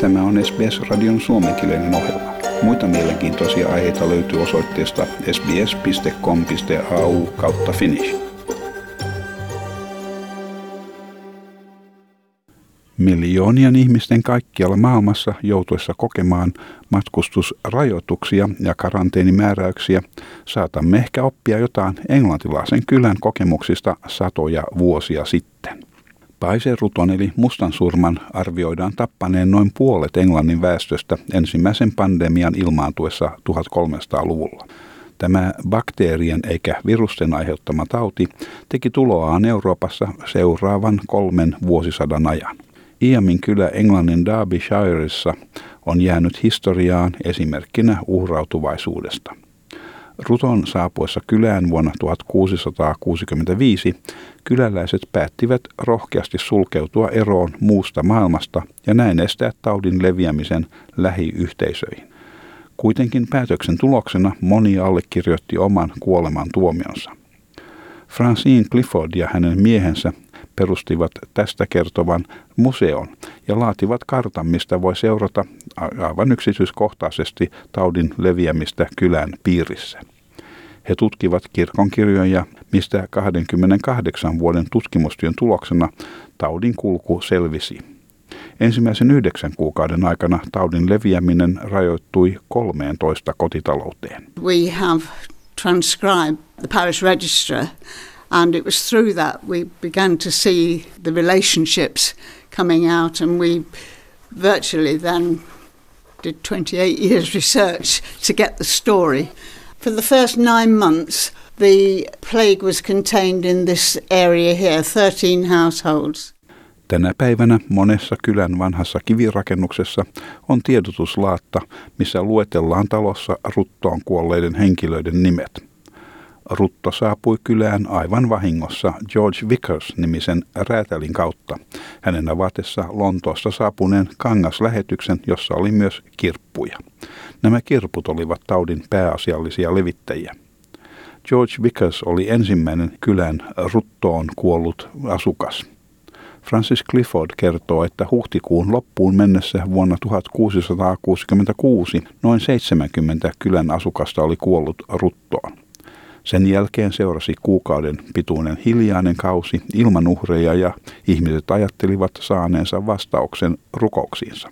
Tämä on SBS-radion suomenkielinen ohjelma. Muita mielenkiintoisia aiheita löytyy osoitteesta sbs.com.au kautta finnish. Miljoonien ihmisten kaikkialla maailmassa joutuessa kokemaan matkustusrajoituksia ja karanteenimääräyksiä saatamme ehkä oppia jotain englantilaisen kylän kokemuksista satoja vuosia sitten. Paiseruton eli mustan surman arvioidaan tappaneen noin puolet Englannin väestöstä ensimmäisen pandemian ilmaantuessa 1300-luvulla. Tämä bakteerien eikä virusten aiheuttama tauti teki tuloaan Euroopassa seuraavan kolmen vuosisadan ajan. Iamin kylä Englannin Derbyshireissa on jäänyt historiaan esimerkkinä uhrautuvaisuudesta. Ruton saapuessa kylään vuonna 1665 kyläläiset päättivät rohkeasti sulkeutua eroon muusta maailmasta ja näin estää taudin leviämisen lähiyhteisöihin. Kuitenkin päätöksen tuloksena moni allekirjoitti oman kuoleman tuomionsa. Francine Clifford ja hänen miehensä perustivat tästä kertovan museon ja laativat kartan, mistä voi seurata aivan yksityiskohtaisesti taudin leviämistä kylän piirissä. He tutkivat kirkonkirjoja, mistä 28 vuoden tutkimustyön tuloksena taudin kulku selvisi. Ensimmäisen yhdeksän kuukauden aikana taudin leviäminen rajoittui 13 kotitalouteen. We have transcribed the parish register and it was through that we began to see the relationships coming out and we virtually then did 28 years research to get the story. For the first nine months, the plague was contained in this area here, 13 households. Tänä päivänä monessa kylän vanhassa kivirakennuksessa on tiedotuslaatta, missä luetellaan talossa ruttoon kuolleiden henkilöiden nimet. Rutto saapui kylään aivan vahingossa George Vickers-nimisen räätälin kautta, hänen avatessa Lontoosta saapuneen kangaslähetyksen, jossa oli myös kirppuja. Nämä kirput olivat taudin pääasiallisia levittäjiä. George Vickers oli ensimmäinen kylän ruttoon kuollut asukas. Francis Clifford kertoo, että huhtikuun loppuun mennessä vuonna 1666 noin 70 kylän asukasta oli kuollut ruttoon. Sen jälkeen seurasi kuukauden pituinen hiljainen kausi ilman uhreja ja ihmiset ajattelivat saaneensa vastauksen rukouksiinsa.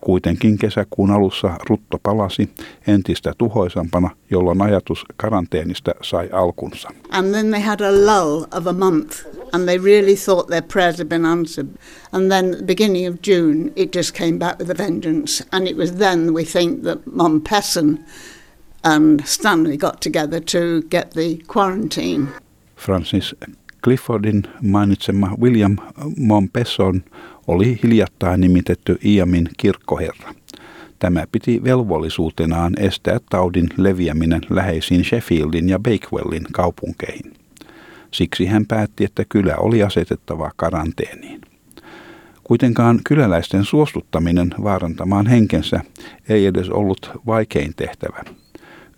Kuitenkin kesäkuun alussa rutto palasi entistä tuhoisampana, jolloin ajatus karanteenista sai alkunsa. And then they had a lull of a month and they really thought their prayers had been answered. And then the beginning of June it just came back with a vengeance and it was then we think that Mom Pesson and Stanley got together to get the quarantine. Francis Cliffordin mainitsema William Mompesson oli hiljattain nimitetty Iamin kirkkoherra. Tämä piti velvollisuutenaan estää taudin leviäminen läheisiin Sheffieldin ja Bakewellin kaupunkeihin. Siksi hän päätti, että kylä oli asetettava karanteeniin. Kuitenkaan kyläläisten suostuttaminen vaarantamaan henkensä ei edes ollut vaikein tehtävä.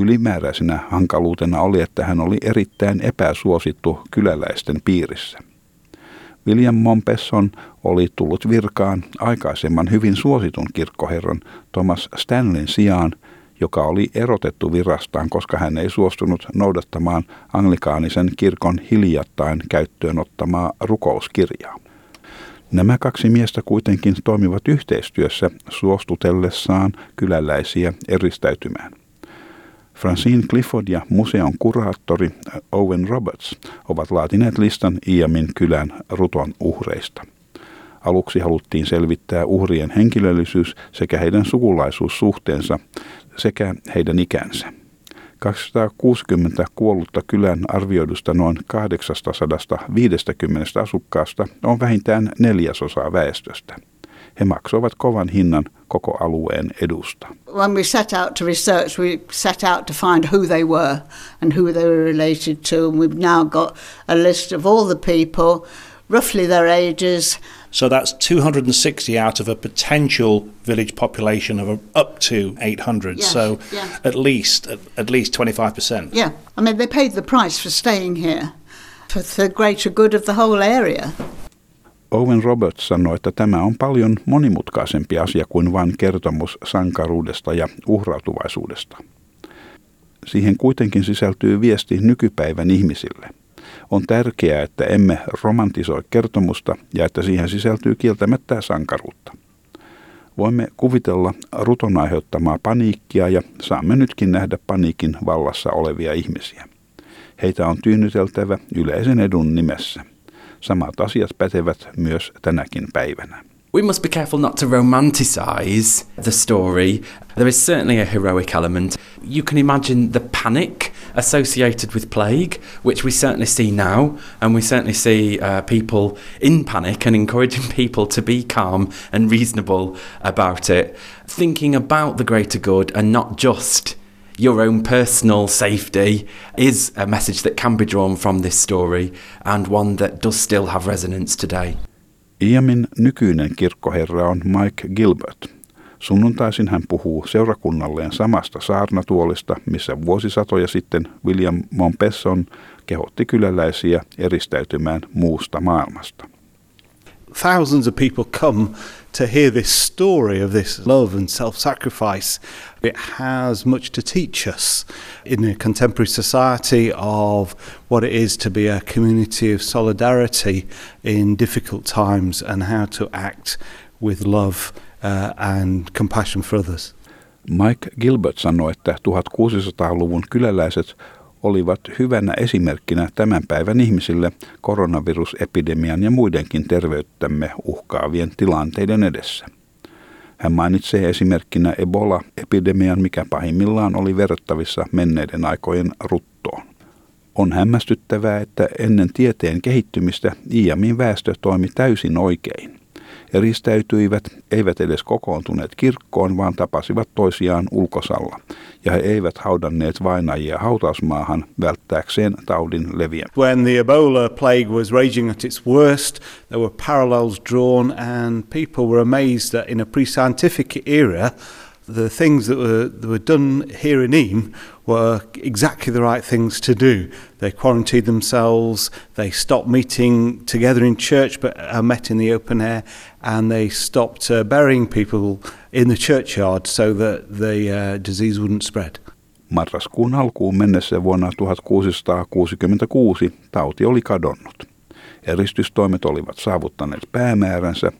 Ylimääräisenä hankaluutena oli, että hän oli erittäin epäsuosittu kyläläisten piirissä. William Mompesson oli tullut virkaan aikaisemman hyvin suositun kirkkoherran Thomas Stanleyn sijaan, joka oli erotettu virastaan, koska hän ei suostunut noudattamaan anglikaanisen kirkon hiljattain käyttöön ottamaa rukouskirjaa. Nämä kaksi miestä kuitenkin toimivat yhteistyössä suostutellessaan kyläläisiä eristäytymään. Francine Clifford ja museon kuraattori Owen Roberts ovat laatineet listan Iamin kylän ruton uhreista. Aluksi haluttiin selvittää uhrien henkilöllisyys sekä heidän sukulaisuussuhteensa sekä heidän ikänsä. 260 kuollutta kylän arvioidusta noin 850 asukkaasta on vähintään neljäsosa väestöstä. He maksoivat kovan hinnan koko alueen edusta. When we set out to research, we set out to find who they were and who they were related to. And we've now got a list of all the people, roughly their ages. So that's 260 out of a potential village population of up to 800. Yes, so yeah. at least at least 25%. Yeah, I mean, they paid the price for staying here for the greater good of the whole area. Owen Roberts sanoi, että tämä on paljon monimutkaisempi asia kuin vain kertomus sankaruudesta ja uhrautuvaisuudesta. Siihen kuitenkin sisältyy viesti nykypäivän ihmisille. On tärkeää, että emme romantisoi kertomusta ja että siihen sisältyy kieltämättä sankaruutta. Voimme kuvitella ruton aiheuttamaa paniikkia ja saamme nytkin nähdä paniikin vallassa olevia ihmisiä. Heitä on tyynnyteltävä yleisen edun nimessä. Samat asiat pätevät myös tänäkin päivänä. We must be careful not to romanticize the story. There is certainly a heroic element. You can imagine the panic associated with plague, which we certainly see now, and we certainly see uh, people in panic and encouraging people to be calm and reasonable about it, thinking about the greater good and not just your own personal safety is a message that can be drawn from this story and one that does still have resonance today. Iamin nykyinen kirkkoherra on Mike Gilbert. Sunnuntaisin hän puhuu seurakunnalleen samasta saarnatuolista, missä vuosisatoja sitten William Mompesson kehotti kyläläisiä eristäytymään muusta maailmasta. thousands of people come to hear this story of this love and self sacrifice. It has much to teach us in a contemporary society of what it is to be a community of solidarity in difficult times and how to act with love uh, and compassion for others. Mike Gilbert sanoi, että 1600-luvun kyläläiset olivat hyvänä esimerkkinä tämän päivän ihmisille koronavirusepidemian ja muidenkin terveyttämme uhkaavien tilanteiden edessä. Hän mainitsee esimerkkinä Ebola-epidemian, mikä pahimmillaan oli verrattavissa menneiden aikojen ruttoon. On hämmästyttävää, että ennen tieteen kehittymistä Iamin väestö toimi täysin oikein eristäytyivät, eivät edes kokoontuneet kirkkoon, vaan tapasivat toisiaan ulkosalla, ja he eivät haudanneet vainajia hautausmaahan välttääkseen taudin leviämistä. When the Ebola plague was raging at its worst, there were parallels drawn, and people were amazed that in a pre scientific era, the things that were, that were done here in Eam were exactly the right things to do. They quarantined themselves, they stopped meeting together in church but uh, met in the open air, and they stopped uh, burying people in the churchyard so that the uh, disease wouldn't spread. Marraskuun alkuun mennessä vuonna 1666 tauti oli kadonnut. Eristystoimet olivat saavuttaneet päämääränsä,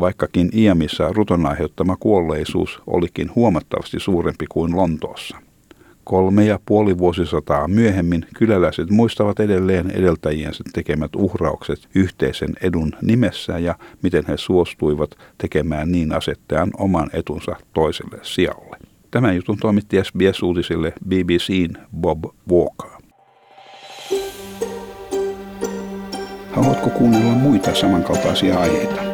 vaikkakin Iamissa ruton aiheuttama kuolleisuus olikin huomattavasti suurempi kuin Lontoossa. Kolme ja puoli vuosisataa myöhemmin kyläläiset muistavat edelleen edeltäjiensä tekemät uhraukset yhteisen edun nimessä ja miten he suostuivat tekemään niin asettajan oman etunsa toiselle sijalle. Tämän jutun toimitti SBS-uutisille BBCn Bob Walker. Haluatko kuunnella muita samankaltaisia aiheita?